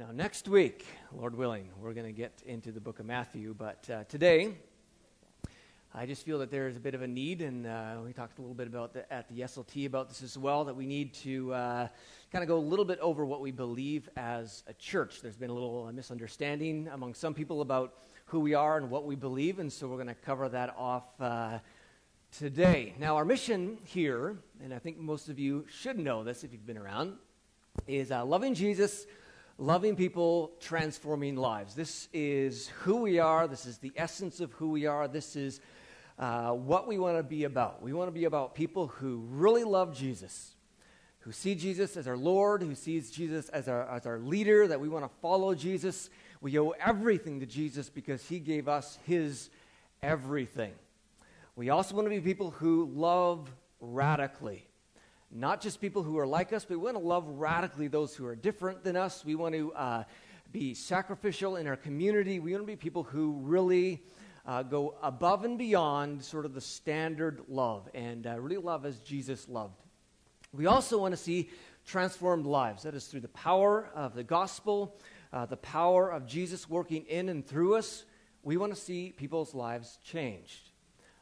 Now, next week, Lord willing, we're going to get into the book of Matthew, but uh, today, I just feel that there is a bit of a need, and uh, we talked a little bit about the, at the SLT about this as well, that we need to uh, kind of go a little bit over what we believe as a church. There's been a little uh, misunderstanding among some people about who we are and what we believe, and so we're going to cover that off uh, today. Now, our mission here, and I think most of you should know this if you've been around, is uh, loving Jesus loving people, transforming lives. This is who we are. This is the essence of who we are. This is uh, what we want to be about. We want to be about people who really love Jesus, who see Jesus as our Lord, who sees Jesus as our, as our leader, that we want to follow Jesus. We owe everything to Jesus because he gave us his everything. We also want to be people who love radically not just people who are like us, but we want to love radically those who are different than us. We want to uh, be sacrificial in our community. We want to be people who really uh, go above and beyond sort of the standard love and uh, really love as Jesus loved. We also want to see transformed lives. That is through the power of the gospel, uh, the power of Jesus working in and through us. We want to see people's lives changed.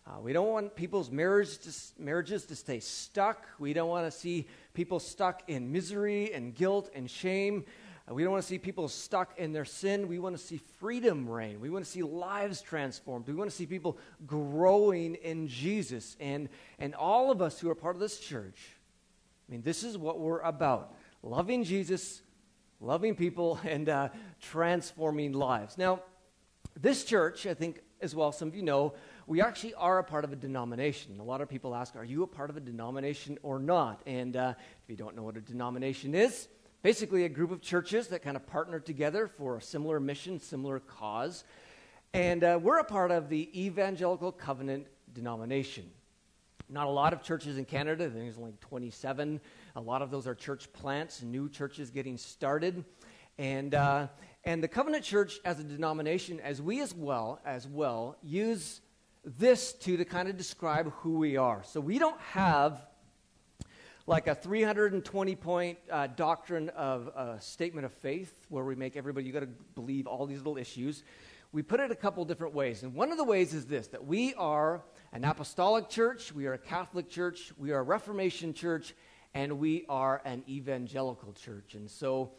Uh, we don't want people's marriage to, marriages to stay stuck. We don't want to see people stuck in misery and guilt and shame. Uh, we don't want to see people stuck in their sin. We want to see freedom reign. We want to see lives transformed. We want to see people growing in Jesus. And, and all of us who are part of this church, I mean, this is what we're about loving Jesus, loving people, and uh, transforming lives. Now, this church, I think, as well, some of you know, we actually are a part of a denomination. A lot of people ask, Are you a part of a denomination or not? And uh, if you don't know what a denomination is, basically a group of churches that kind of partner together for a similar mission, similar cause. And uh, we're a part of the Evangelical Covenant denomination. Not a lot of churches in Canada, I think there's only 27. A lot of those are church plants, new churches getting started. And, uh, and the Covenant Church as a denomination, as we as well, as well, use this to to kind of describe who we are. So we don't have like a 320 point uh, doctrine of uh, statement of faith where we make everybody, you got to believe all these little issues. We put it a couple different ways. And one of the ways is this that we are an apostolic church, we are a Catholic church, we are a Reformation church, and we are an evangelical church. And so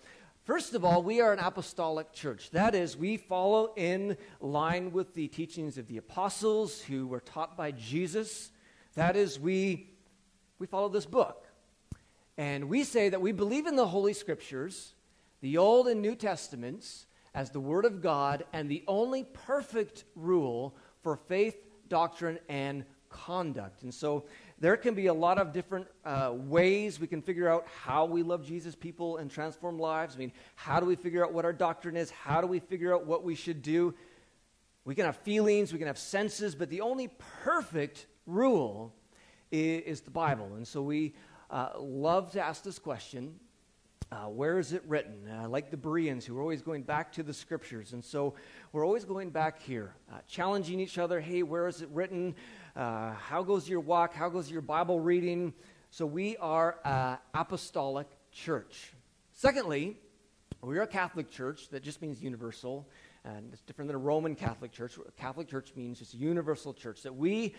First of all, we are an apostolic church. That is, we follow in line with the teachings of the apostles who were taught by Jesus. That is, we, we follow this book. And we say that we believe in the Holy Scriptures, the Old and New Testaments, as the Word of God and the only perfect rule for faith, doctrine, and conduct. And so there can be a lot of different uh, ways we can figure out how we love Jesus, people, and transform lives. I mean, how do we figure out what our doctrine is? How do we figure out what we should do? We can have feelings, we can have senses, but the only perfect rule is, is the Bible. And so we uh, love to ask this question uh, where is it written? Like the Bereans, who are always going back to the scriptures. And so we're always going back here, uh, challenging each other hey, where is it written? Uh, how goes your walk? How goes your Bible reading? So we are an apostolic church. Secondly, we are a Catholic church that just means universal, and it's different than a Roman Catholic church. A Catholic church means just a universal church. That we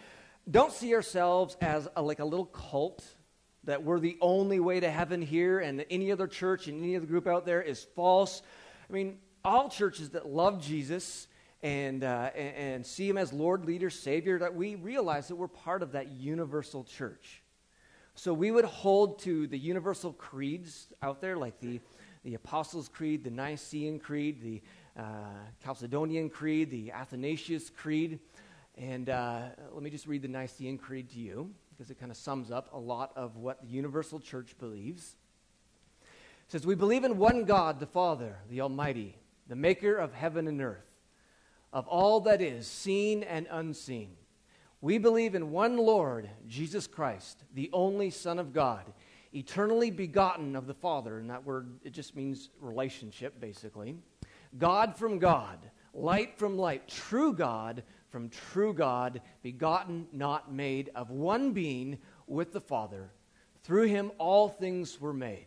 don't see ourselves as a, like a little cult, that we're the only way to heaven here, and any other church and any other group out there is false. I mean, all churches that love Jesus and, uh, and, see Him as Lord, leader, Savior, that we realize that we're part of that universal church. So we would hold to the universal creeds out there, like the, the Apostles' Creed, the Nicene Creed, the uh, Chalcedonian Creed, the Athanasius Creed. And uh, let me just read the Nicene Creed to you, because it kind of sums up a lot of what the universal church believes. It says, We believe in one God, the Father, the Almighty, the maker of heaven and earth of all that is seen and unseen. We believe in one Lord, Jesus Christ, the only Son of God, eternally begotten of the Father. And that word, it just means relationship, basically. God from God, light from light, true God from true God, begotten, not made, of one being with the Father. Through him all things were made.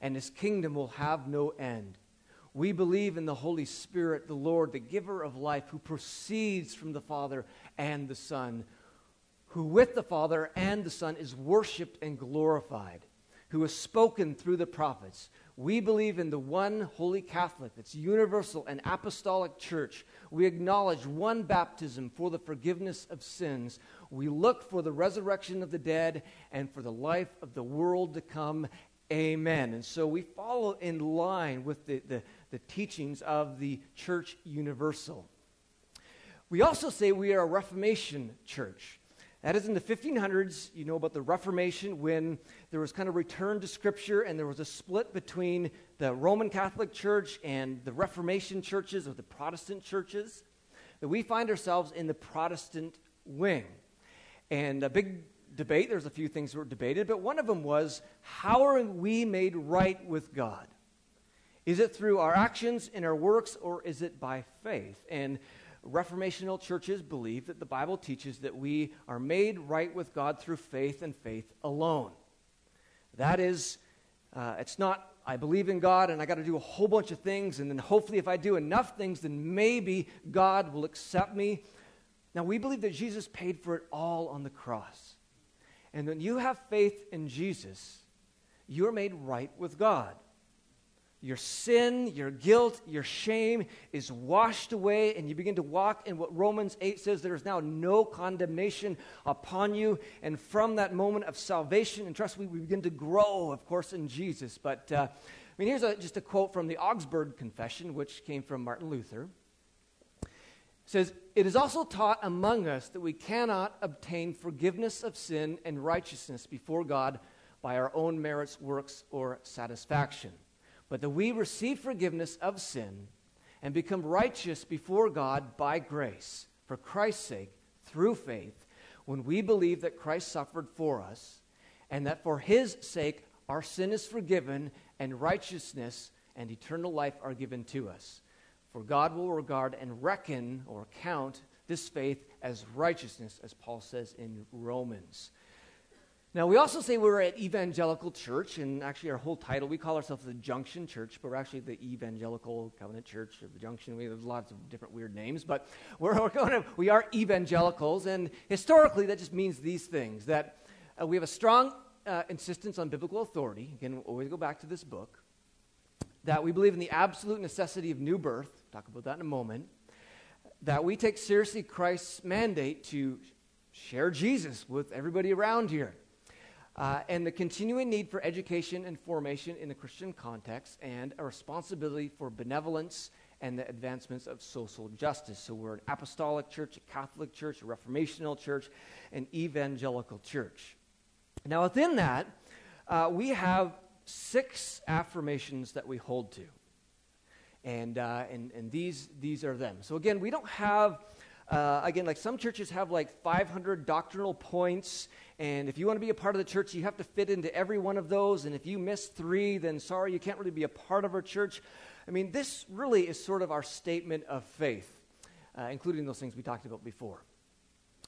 and his kingdom will have no end. We believe in the Holy Spirit, the Lord, the giver of life, who proceeds from the Father and the Son, who with the Father and the Son is worshiped and glorified, who has spoken through the prophets. We believe in the one holy Catholic, that's universal and apostolic church. We acknowledge one baptism for the forgiveness of sins. We look for the resurrection of the dead and for the life of the world to come. Amen. And so we follow in line with the, the, the teachings of the church universal. We also say we are a Reformation church. That is in the 1500s, you know about the Reformation when there was kind of return to Scripture and there was a split between the Roman Catholic Church and the Reformation churches or the Protestant churches. That we find ourselves in the Protestant wing. And a big debate, there's a few things that were debated, but one of them was how are we made right with God? Is it through our actions and our works or is it by faith? And Reformational churches believe that the Bible teaches that we are made right with God through faith and faith alone. That is, uh, it's not, I believe in God and I got to do a whole bunch of things, and then hopefully, if I do enough things, then maybe God will accept me. Now, we believe that Jesus paid for it all on the cross. And when you have faith in Jesus, you're made right with God. Your sin, your guilt, your shame is washed away, and you begin to walk in what Romans 8 says there is now no condemnation upon you. And from that moment of salvation and trust, we, we begin to grow, of course, in Jesus. But uh, I mean, here's a, just a quote from the Augsburg Confession, which came from Martin Luther. Says, It is also taught among us that we cannot obtain forgiveness of sin and righteousness before God by our own merits, works, or satisfaction but that we receive forgiveness of sin and become righteous before God by grace, for Christ's sake, through faith, when we believe that Christ suffered for us, and that for his sake our sin is forgiven, and righteousness and eternal life are given to us. For God will regard and reckon or count this faith as righteousness, as Paul says in Romans. Now, we also say we're at Evangelical Church, and actually, our whole title, we call ourselves the Junction Church, but we're actually the Evangelical Covenant Church of the Junction. We have lots of different weird names, but we're, we're going to, we are evangelicals, and historically, that just means these things that uh, we have a strong uh, insistence on biblical authority. Again, we'll always go back to this book. That we believe in the absolute necessity of new birth. Talk about that in a moment. That we take seriously Christ's mandate to share Jesus with everybody around here uh, and the continuing need for education and formation in the Christian context, and a responsibility for benevolence and the advancements of social justice. So we're an apostolic church, a Catholic church, a Reformational church, an evangelical church. Now, within that, uh, we have six affirmations that we hold to. And, uh, and, and these, these are them. So, again, we don't have, uh, again, like some churches have like 500 doctrinal points and if you want to be a part of the church, you have to fit into every one of those. And if you miss three, then sorry, you can't really be a part of our church. I mean, this really is sort of our statement of faith, uh, including those things we talked about before.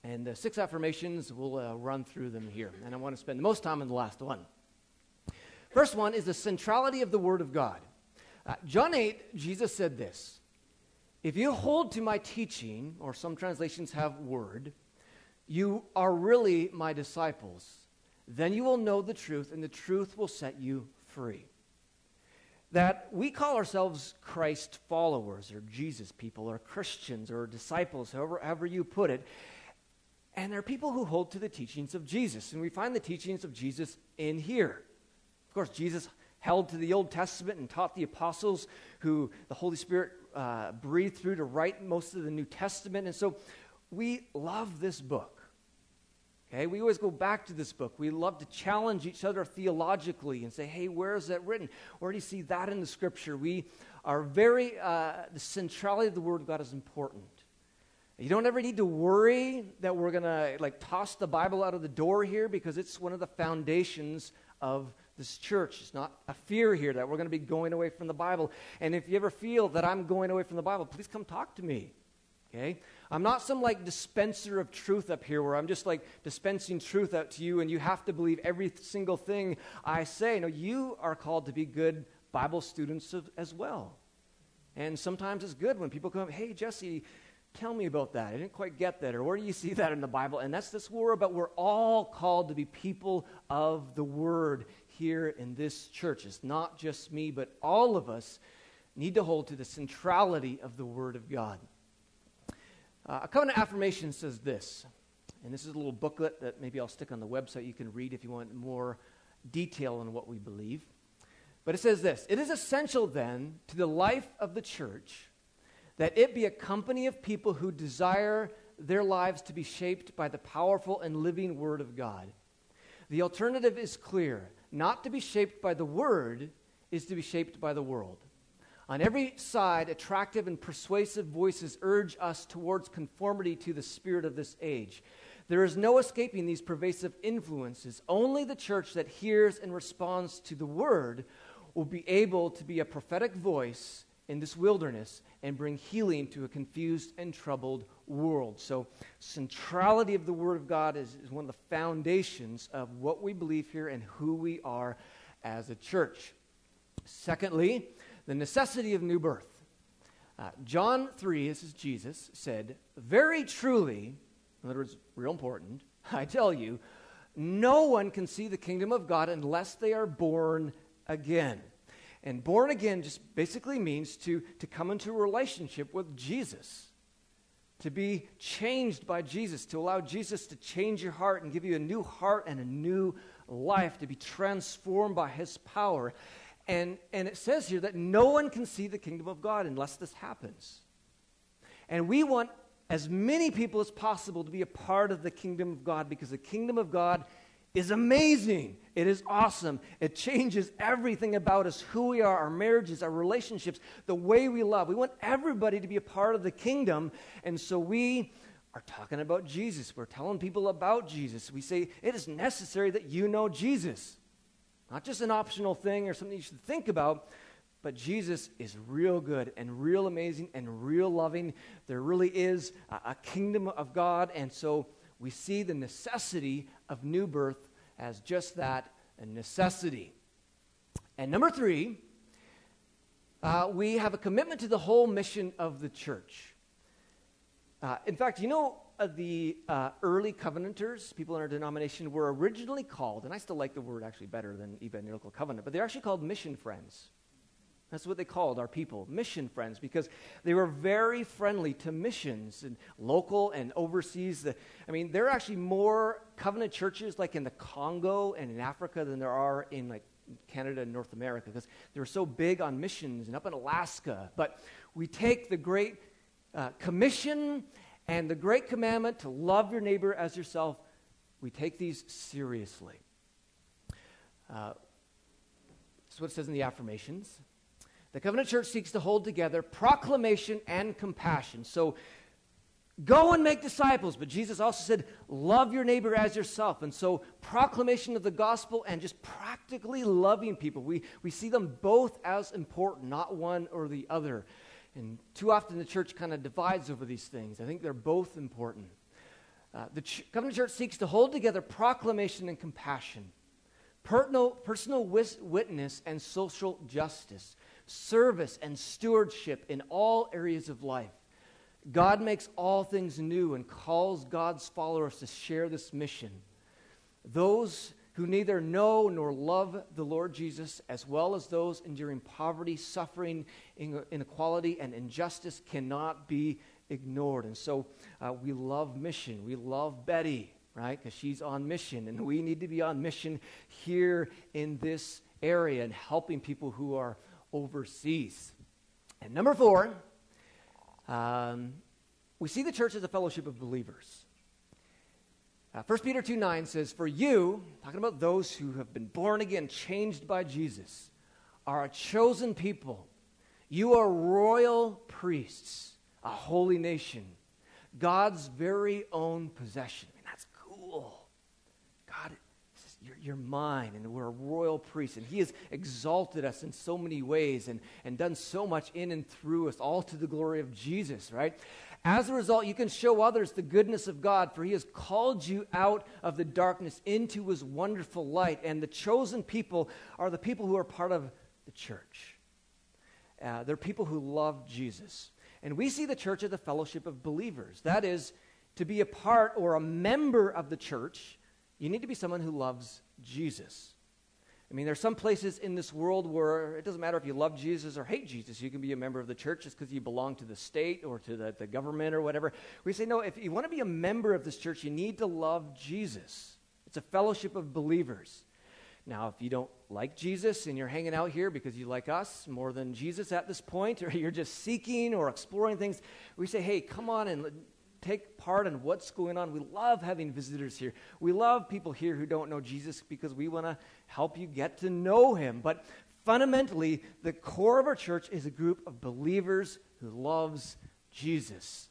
And the six affirmations, we'll uh, run through them here. And I want to spend the most time on the last one. First one is the centrality of the Word of God. Uh, John 8, Jesus said this If you hold to my teaching, or some translations have word, you are really my disciples. Then you will know the truth, and the truth will set you free. That we call ourselves Christ followers, or Jesus people, or Christians, or disciples, however, however you put it. And there are people who hold to the teachings of Jesus. And we find the teachings of Jesus in here. Of course, Jesus held to the Old Testament and taught the apostles who the Holy Spirit uh, breathed through to write most of the New Testament. And so we love this book. Okay, we always go back to this book. We love to challenge each other theologically and say, hey, where is that written? Where do you see that in the scripture? We are very, uh, the centrality of the Word of God is important. You don't ever need to worry that we're going to like toss the Bible out of the door here because it's one of the foundations of this church. It's not a fear here that we're going to be going away from the Bible. And if you ever feel that I'm going away from the Bible, please come talk to me. Okay? I'm not some like dispenser of truth up here where I'm just like dispensing truth out to you and you have to believe every single thing I say. No, you are called to be good Bible students as well. And sometimes it's good when people come, hey, Jesse, tell me about that. I didn't quite get that. Or where do you see that in the Bible? And that's this war but we're all called to be people of the Word here in this church. It's not just me, but all of us need to hold to the centrality of the Word of God. Uh, a covenant affirmation says this, and this is a little booklet that maybe I'll stick on the website you can read if you want more detail on what we believe. But it says this It is essential then to the life of the church that it be a company of people who desire their lives to be shaped by the powerful and living Word of God. The alternative is clear not to be shaped by the Word is to be shaped by the world. On every side, attractive and persuasive voices urge us towards conformity to the spirit of this age. There is no escaping these pervasive influences. Only the church that hears and responds to the word will be able to be a prophetic voice in this wilderness and bring healing to a confused and troubled world. So, centrality of the Word of God is, is, one of the foundations of what we believe here and who we are as a church. Secondly, the necessity of new birth. Uh, John 3, this is Jesus, said, Very truly, in other words, real important, I tell you, no one can see the kingdom of God unless they are born again. And born again just basically means to, to come into a relationship with Jesus, to be changed by Jesus, to allow Jesus to change your heart and give you a new heart and a new life, to be transformed by his power. And, and it says here that no one can see the kingdom of God unless this happens. And we want as many people as possible to be a part of the kingdom of God because the kingdom of God is amazing. It is awesome. It changes everything about us who we are, our marriages, our relationships, the way we love. We want everybody to be a part of the kingdom. And so we are talking about Jesus. We're telling people about Jesus. We say it is necessary that you know Jesus. Not just an optional thing or something you should think about, but Jesus is real good and real amazing and real loving. There really is a, a kingdom of God, and so we see the necessity of new birth as just that a necessity. And number three, uh, we have a commitment to the whole mission of the church. Uh, in fact, you know, uh, the uh, early Covenanters, people in our denomination, were originally called, and I still like the word actually better than evangelical covenant, but they're actually called mission friends. That's what they called our people, mission friends, because they were very friendly to missions and local and overseas. I mean, there are actually more covenant churches like in the Congo and in Africa than there are in like Canada and North America because they were so big on missions and up in Alaska. But we take the Great uh, Commission and the great commandment to love your neighbor as yourself, we take these seriously. Uh, that's what it says in the affirmations. The covenant church seeks to hold together proclamation and compassion. So go and make disciples. But Jesus also said, love your neighbor as yourself. And so proclamation of the gospel and just practically loving people, we, we see them both as important, not one or the other. And too often the church kind of divides over these things. I think they're both important. Uh, the ch- Covenant Church seeks to hold together proclamation and compassion, personal, personal wis- witness and social justice, service and stewardship in all areas of life. God makes all things new and calls God's followers to share this mission. Those who neither know nor love the Lord Jesus, as well as those enduring poverty, suffering, inequality, and injustice, cannot be ignored. And so uh, we love mission. We love Betty, right? Because she's on mission. And we need to be on mission here in this area and helping people who are overseas. And number four, um, we see the church as a fellowship of believers. Uh, 1 Peter 2 9 says, For you, talking about those who have been born again, changed by Jesus, are a chosen people. You are royal priests, a holy nation, God's very own possession. I mean, that's cool. God, you're, mine, and we're a royal priest. And He has exalted us in so many ways and, and done so much in and through us, all to the glory of Jesus, right? As a result, you can show others the goodness of God, for He has called you out of the darkness into His wonderful light. And the chosen people are the people who are part of the church. Uh, they're people who love Jesus. And we see the church as a fellowship of believers. That is, to be a part or a member of the church, you need to be someone who loves Jesus. I mean, there's some places in this world where it doesn't matter if you love Jesus or hate Jesus. You can be a member of the church just because you belong to the state or to the, the government or whatever. We say, no, if you want to be a member of this church, you need to love Jesus. It's a fellowship of believers. Now, if you don't like Jesus and you're hanging out here because you like us more than Jesus at this point, or you're just seeking or exploring things, we say, hey, come on and take part in what's going on. We love having visitors here. We love people here who don't know Jesus because we want to help you get to know him. But fundamentally, the core of our church is a group of believers who loves Jesus.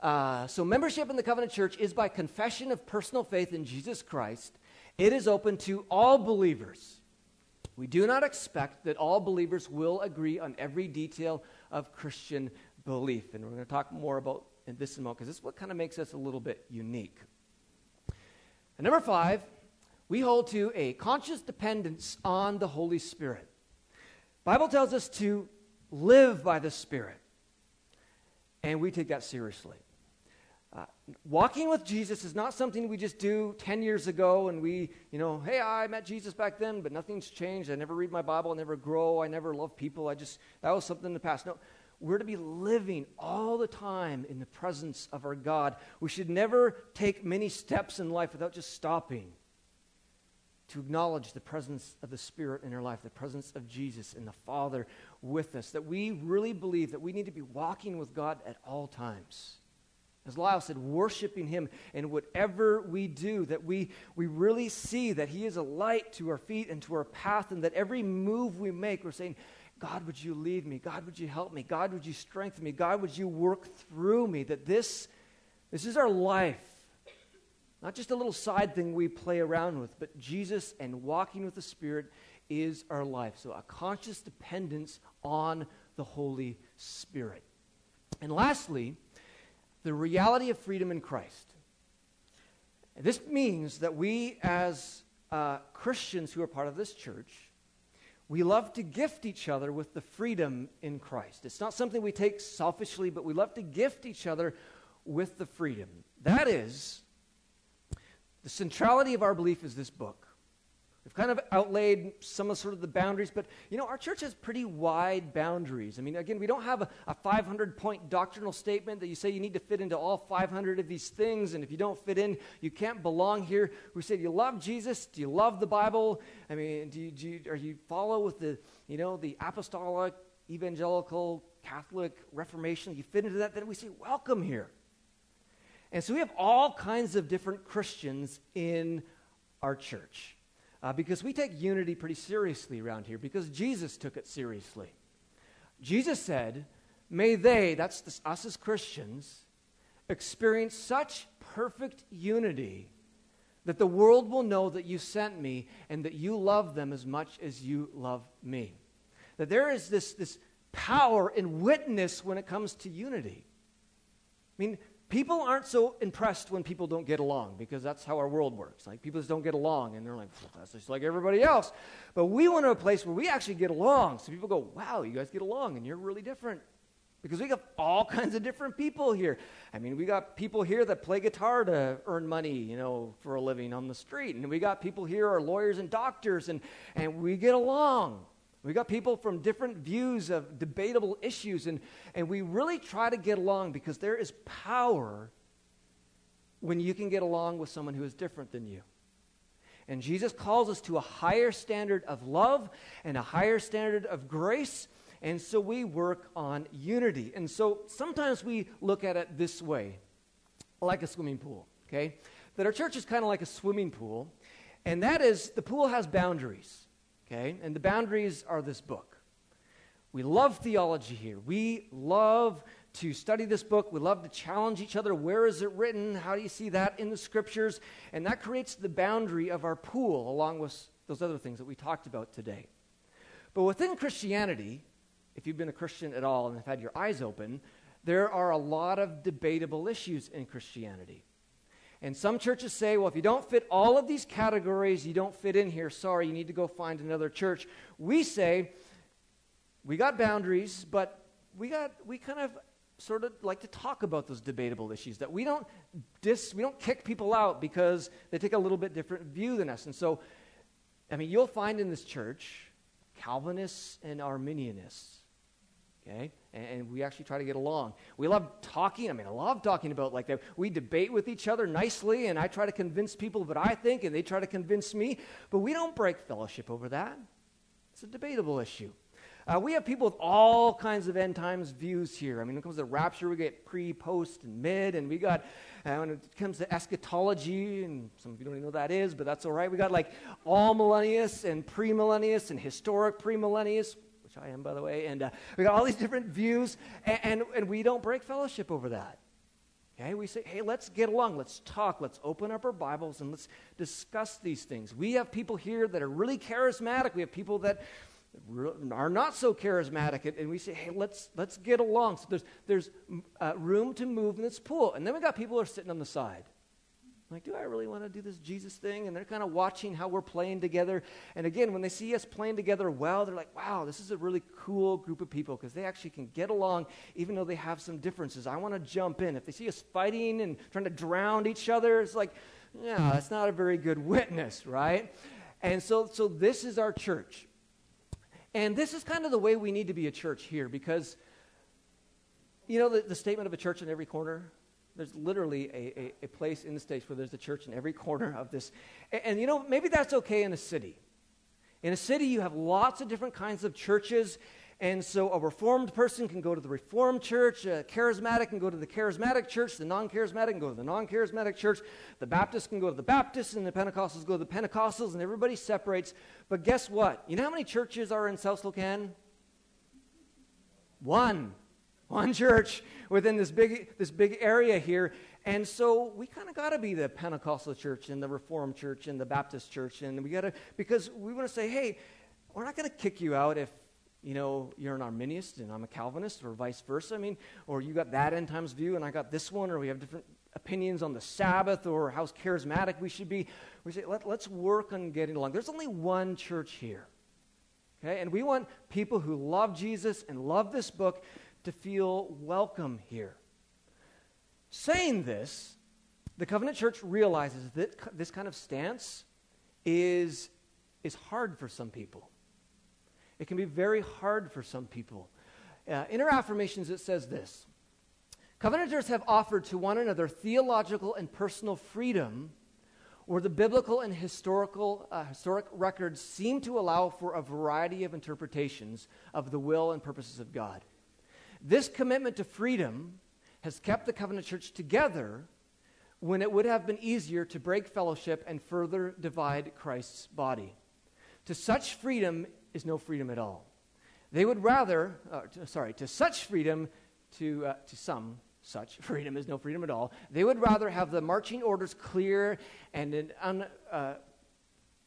Uh, so, membership in the Covenant Church is by confession of personal faith in Jesus Christ. It is open to all believers. We do not expect that all believers will agree on every detail of Christian belief. And we're going to talk more about this in a moment because this is what kind of makes us a little bit unique. And number five, we hold to a conscious dependence on the Holy Spirit. Bible tells us to live by the Spirit, and we take that seriously. Uh, walking with Jesus is not something we just do 10 years ago and we, you know, hey, I met Jesus back then, but nothing's changed. I never read my Bible, I never grow, I never love people. I just, that was something in the past. No, we're to be living all the time in the presence of our God. We should never take many steps in life without just stopping to acknowledge the presence of the Spirit in our life, the presence of Jesus and the Father with us. That we really believe that we need to be walking with God at all times. As Lyle said, worshiping Him in whatever we do, that we, we really see that He is a light to our feet and to our path, and that every move we make, we're saying, God, would you lead me? God, would you help me? God, would you strengthen me? God, would you work through me? That this, this is our life. Not just a little side thing we play around with, but Jesus and walking with the Spirit is our life. So a conscious dependence on the Holy Spirit. And lastly, the reality of freedom in Christ. This means that we, as uh, Christians who are part of this church, we love to gift each other with the freedom in Christ. It's not something we take selfishly, but we love to gift each other with the freedom. That is, the centrality of our belief is this book. We've kind of outlaid some of sort of the boundaries, but you know, our church has pretty wide boundaries. I mean, again, we don't have a, a 500 point doctrinal statement that you say you need to fit into all 500 of these things, and if you don't fit in, you can't belong here. We say, Do you love Jesus? Do you love the Bible? I mean, do you, do you, are you follow with the, you know, the apostolic, evangelical, Catholic, Reformation? You fit into that, then we say, Welcome here. And so we have all kinds of different Christians in our church uh, because we take unity pretty seriously around here because Jesus took it seriously. Jesus said, May they, that's the, us as Christians, experience such perfect unity that the world will know that you sent me and that you love them as much as you love me. That there is this, this power and witness when it comes to unity. I mean, people aren't so impressed when people don't get along because that's how our world works. Like people just don't get along and they're like, that's just like everybody else. But we want to a place where we actually get along. So people go, wow, you guys get along and you're really different. Because we got all kinds of different people here. I mean, we got people here that play guitar to earn money, you know, for a living on the street. And we got people here are lawyers and doctors, and, and we get along. We got people from different views of debatable issues, and, and we really try to get along because there is power when you can get along with someone who is different than you. And Jesus calls us to a higher standard of love and a higher standard of grace, and so we work on unity. And so sometimes we look at it this way like a swimming pool. okay? That our church is kind of like a swimming pool, and that is the pool has boundaries, okay? And the boundaries are this book. We love theology here. We love to study this book. We love to challenge each other. Where is it written? How do you see that in the scriptures? And that creates the boundary of our pool, along with those other things that we talked about today. But within Christianity, if you've been a Christian at all and have had your eyes open, there are a lot of debatable issues in Christianity. And some churches say, well, if you don't fit all of these categories, you don't fit in here. Sorry, you need to go find another church. We say, we got boundaries, but we got we kind of sort of like to talk about those debatable issues that we don't dis, we don't kick people out because they take a little bit different view than us. And so, I mean, you'll find in this church Calvinists and Arminianists. Okay? And, and, we actually try to get along. We love talking. I mean, I love talking about like that. We debate with each other nicely, and I try to convince people what I think, and they try to convince me. But we don't break fellowship over that. It's a debatable issue. Uh, we have people with all kinds of end times views here. I mean, when it comes to rapture, we get pre, post, and mid, and we got, uh, when it comes to eschatology, and some of you don't even know what that is, but that's all right. We got like amillennialists and premillennialists and historic premillennialists, which I am, by the way, and uh, we got all these different views, and, and, and we don't break fellowship over that. Okay, we say, hey, let's get along, let's talk, let's open up our Bibles and let's discuss these things. We have people here that are really charismatic. We have people that are not so charismatic, and we say, hey, let's, let's get along. So there's, there's uh, room to move in this pool. And then we got people who are sitting on the side. Like, do I really want to do this Jesus thing? And they're kind of watching how we're playing together. And again, when they see us playing together well, they're like, wow, this is a really cool group of people because they actually can get along even though they have some differences. I want to jump in. If they see us fighting and trying to drown each other, it's like, yeah, that's not a very good witness, right? And so, so this is our church. And this is kind of the way we need to be a church here because, you know, the, the statement of a church in every corner? There's literally a, a, a, place in the States where there's a church in every corner of this. And, and, you know, maybe that's okay in a city. In a city, you have lots of different kinds of churches, and so a reformed person can go to the reformed church, a charismatic can go to the charismatic church, the non charismatic can go to the non charismatic church, the Baptists can go to the Baptists, and the Pentecostals go to the Pentecostals, and everybody separates. But guess what? You know how many churches are in South Slocan? One. One church within this big, this big area here. And so we kind of got to be the Pentecostal church and the Reformed church and the Baptist church. And we got to, because we want to say, hey, we're not going to kick you out if you know, you're an Arminianist and I'm a Calvinist, or vice versa. I mean, or you got that end times view and I got this one, or we have different opinions on the Sabbath or how charismatic we should be. We say, Let, let's work on getting along. There's only one church here. Okay? And we want people who love Jesus and love this book to feel welcome here. Saying this, the Covenant Church realizes that this kind of stance is, is hard for some people. It can be very hard for some people. Uh, in our affirmations, it says this Covenanters have offered to one another theological and personal freedom, where the biblical and historical, uh, historic records seem to allow for a variety of interpretations of the will and purposes of God. This commitment to freedom has kept the covenant church together when it would have been easier to break fellowship and further divide Christ's body. To such freedom is no freedom at all. They would rather, uh, to, sorry, to such freedom, to, uh, to some, such freedom is no freedom at all. They would rather have the marching orders clear and an un, uh,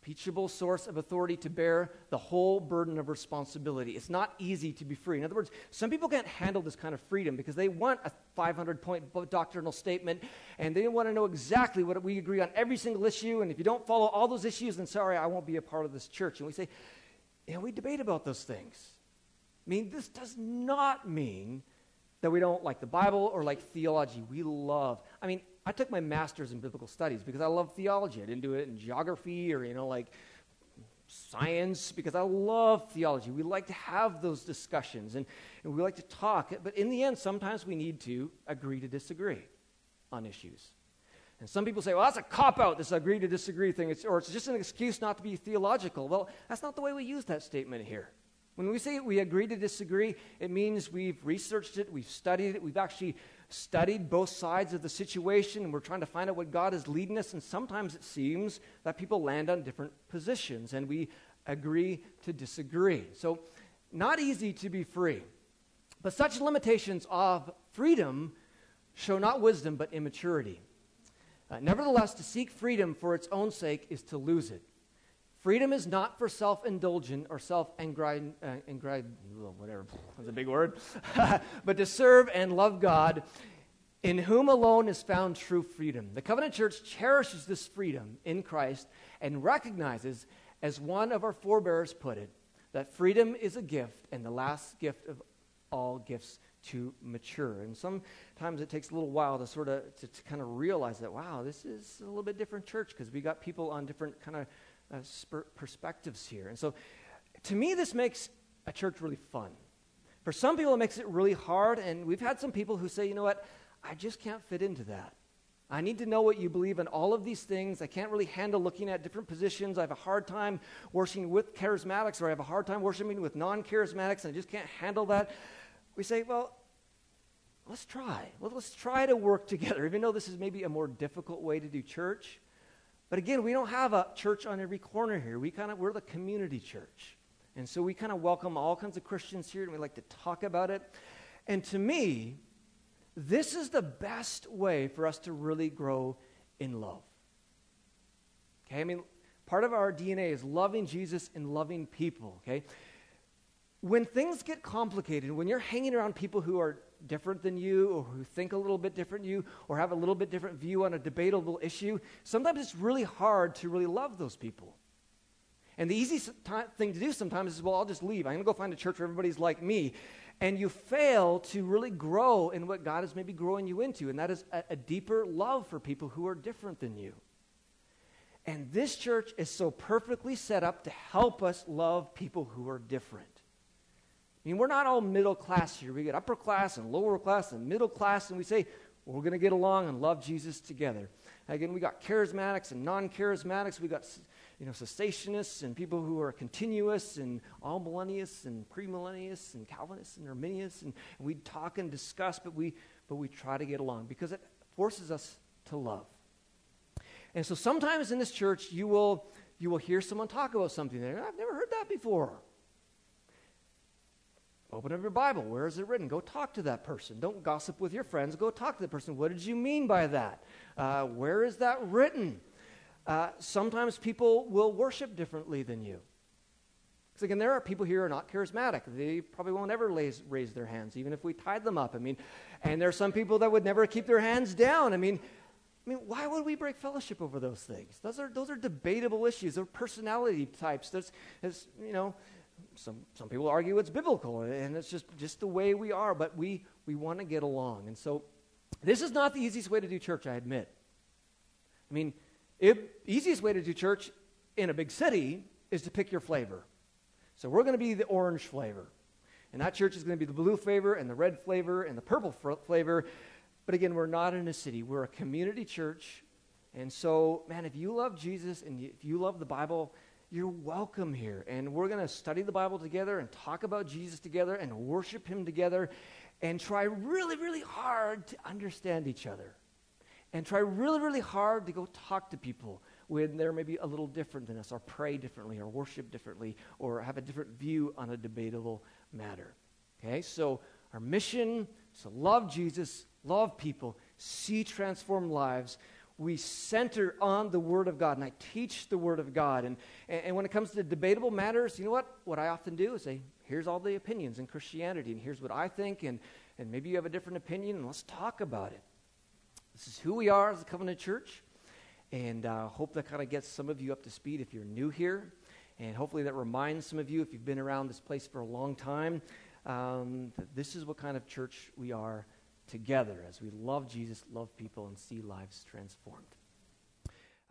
Teachable source of authority to bear the whole burden of responsibility. It's not easy to be free. In other words, some people can't handle this kind of freedom because they want a 500 point doctrinal statement and they want to know exactly what we agree on every single issue. And if you don't follow all those issues, then sorry, I won't be a part of this church. And we say, and we debate about those things. I mean, this does not mean that we don't like the Bible or like theology. We love. I mean, I took my master's in biblical studies because I love theology. I didn't do it in geography or, you know, like science because I love theology. We like to have those discussions and, and we like to talk. But in the end, sometimes we need to agree to disagree on issues. And some people say, well, that's a cop out, this agree to disagree thing, it's, or it's just an excuse not to be theological. Well, that's not the way we use that statement here. When we say we agree to disagree, it means we've researched it, we've studied it, we've actually studied both sides of the situation, and we're trying to find out what God is leading us. And sometimes it seems that people land on different positions, and we agree to disagree. So, not easy to be free. But such limitations of freedom show not wisdom, but immaturity. Uh, nevertheless, to seek freedom for its own sake is to lose it. Freedom is not for self indulgent or self engrind, uh, whatever, that's a big word, but to serve and love God, in whom alone is found true freedom. The Covenant Church cherishes this freedom in Christ and recognizes, as one of our forebears put it, that freedom is a gift and the last gift of all gifts to mature. And sometimes it takes a little while to sort of to, to kind of realize that wow, this is a little bit different church because we got people on different kind of uh, perspectives here. And so, to me, this makes a church really fun. For some people, it makes it really hard. And we've had some people who say, you know what, I just can't fit into that. I need to know what you believe in all of these things. I can't really handle looking at different positions. I have a hard time worshiping with charismatics, or I have a hard time worshiping with non charismatics, and I just can't handle that. We say, well, let's try. Well, let's try to work together, even though this is maybe a more difficult way to do church. But again, we don't have a church on every corner here. We kind of we're the community church. And so we kind of welcome all kinds of Christians here and we like to talk about it. And to me, this is the best way for us to really grow in love. Okay? I mean, part of our DNA is loving Jesus and loving people, okay? When things get complicated, when you're hanging around people who are different than you or who think a little bit different than you or have a little bit different view on a debatable issue, sometimes it's really hard to really love those people. And the easy thing to do sometimes is, well, I'll just leave. I'm going to go find a church where everybody's like me. And you fail to really grow in what God is maybe growing you into, and that is a, a deeper love for people who are different than you. And this church is so perfectly set up to help us love people who are different. I mean, we're not all middle class here. We get upper class and lower class and middle class, and we say, well, we're going to get along and love Jesus together. Again, we got charismatics and non charismatics. We got you know, cessationists and people who are continuous and amillennialists and premillennialists and Calvinists and Arminians. And, and we talk and discuss, but we, but we try to get along because it forces us to love. And so sometimes in this church, you will, you will hear someone talk about something there. I've never heard that before. Open up your Bible. Where is it written? Go talk to that person. Don't gossip with your friends. Go talk to the person. What did you mean by that? Uh, where is that written? Uh, sometimes people will worship differently than you. Because again, there are people here who are not charismatic. They probably won't ever raise, raise their hands, even if we tied them up. I mean, and there are some people that would never keep their hands down. I mean, I mean, why would we break fellowship over those things? Those are, those are debatable issues. They're personality types. There's, there's, you know, some, some people argue it's biblical, and it's just, just the way we are, but we, we want to get along. And so this is not the easiest way to do church, I admit. I mean, the easiest way to do church in a big city is to pick your flavor. So we're going to be the orange flavor. And that church is going to be the blue flavor and the red flavor and the purple flavor. But again, we're not in a city. We're a community church. And so, man, if you love Jesus and if you love the Bible, you're welcome here. And we're going to study the Bible together and talk about Jesus together and worship Him together and try really, really hard to understand each other. And try really, really hard to go talk to people when they're maybe a little different than us, or pray differently, or worship differently, or have a different view on a debatable matter. Okay, so our mission is to love Jesus, love people, see transformed lives we center on the Word of God, and I teach the Word of God. And, and when it comes to debatable matters, you know what? What I often do is say, here's all the opinions in Christianity, and here's what I think, and, and maybe you have a different opinion, and let's talk about it. This is who we are as a covenant church, and I uh, hope that kind of gets some of you up to speed if you're new here, and hopefully that reminds some of you, if you've been around this place for a long time, um, that this is what kind of church we are together as we love Jesus, love people, and see lives transformed.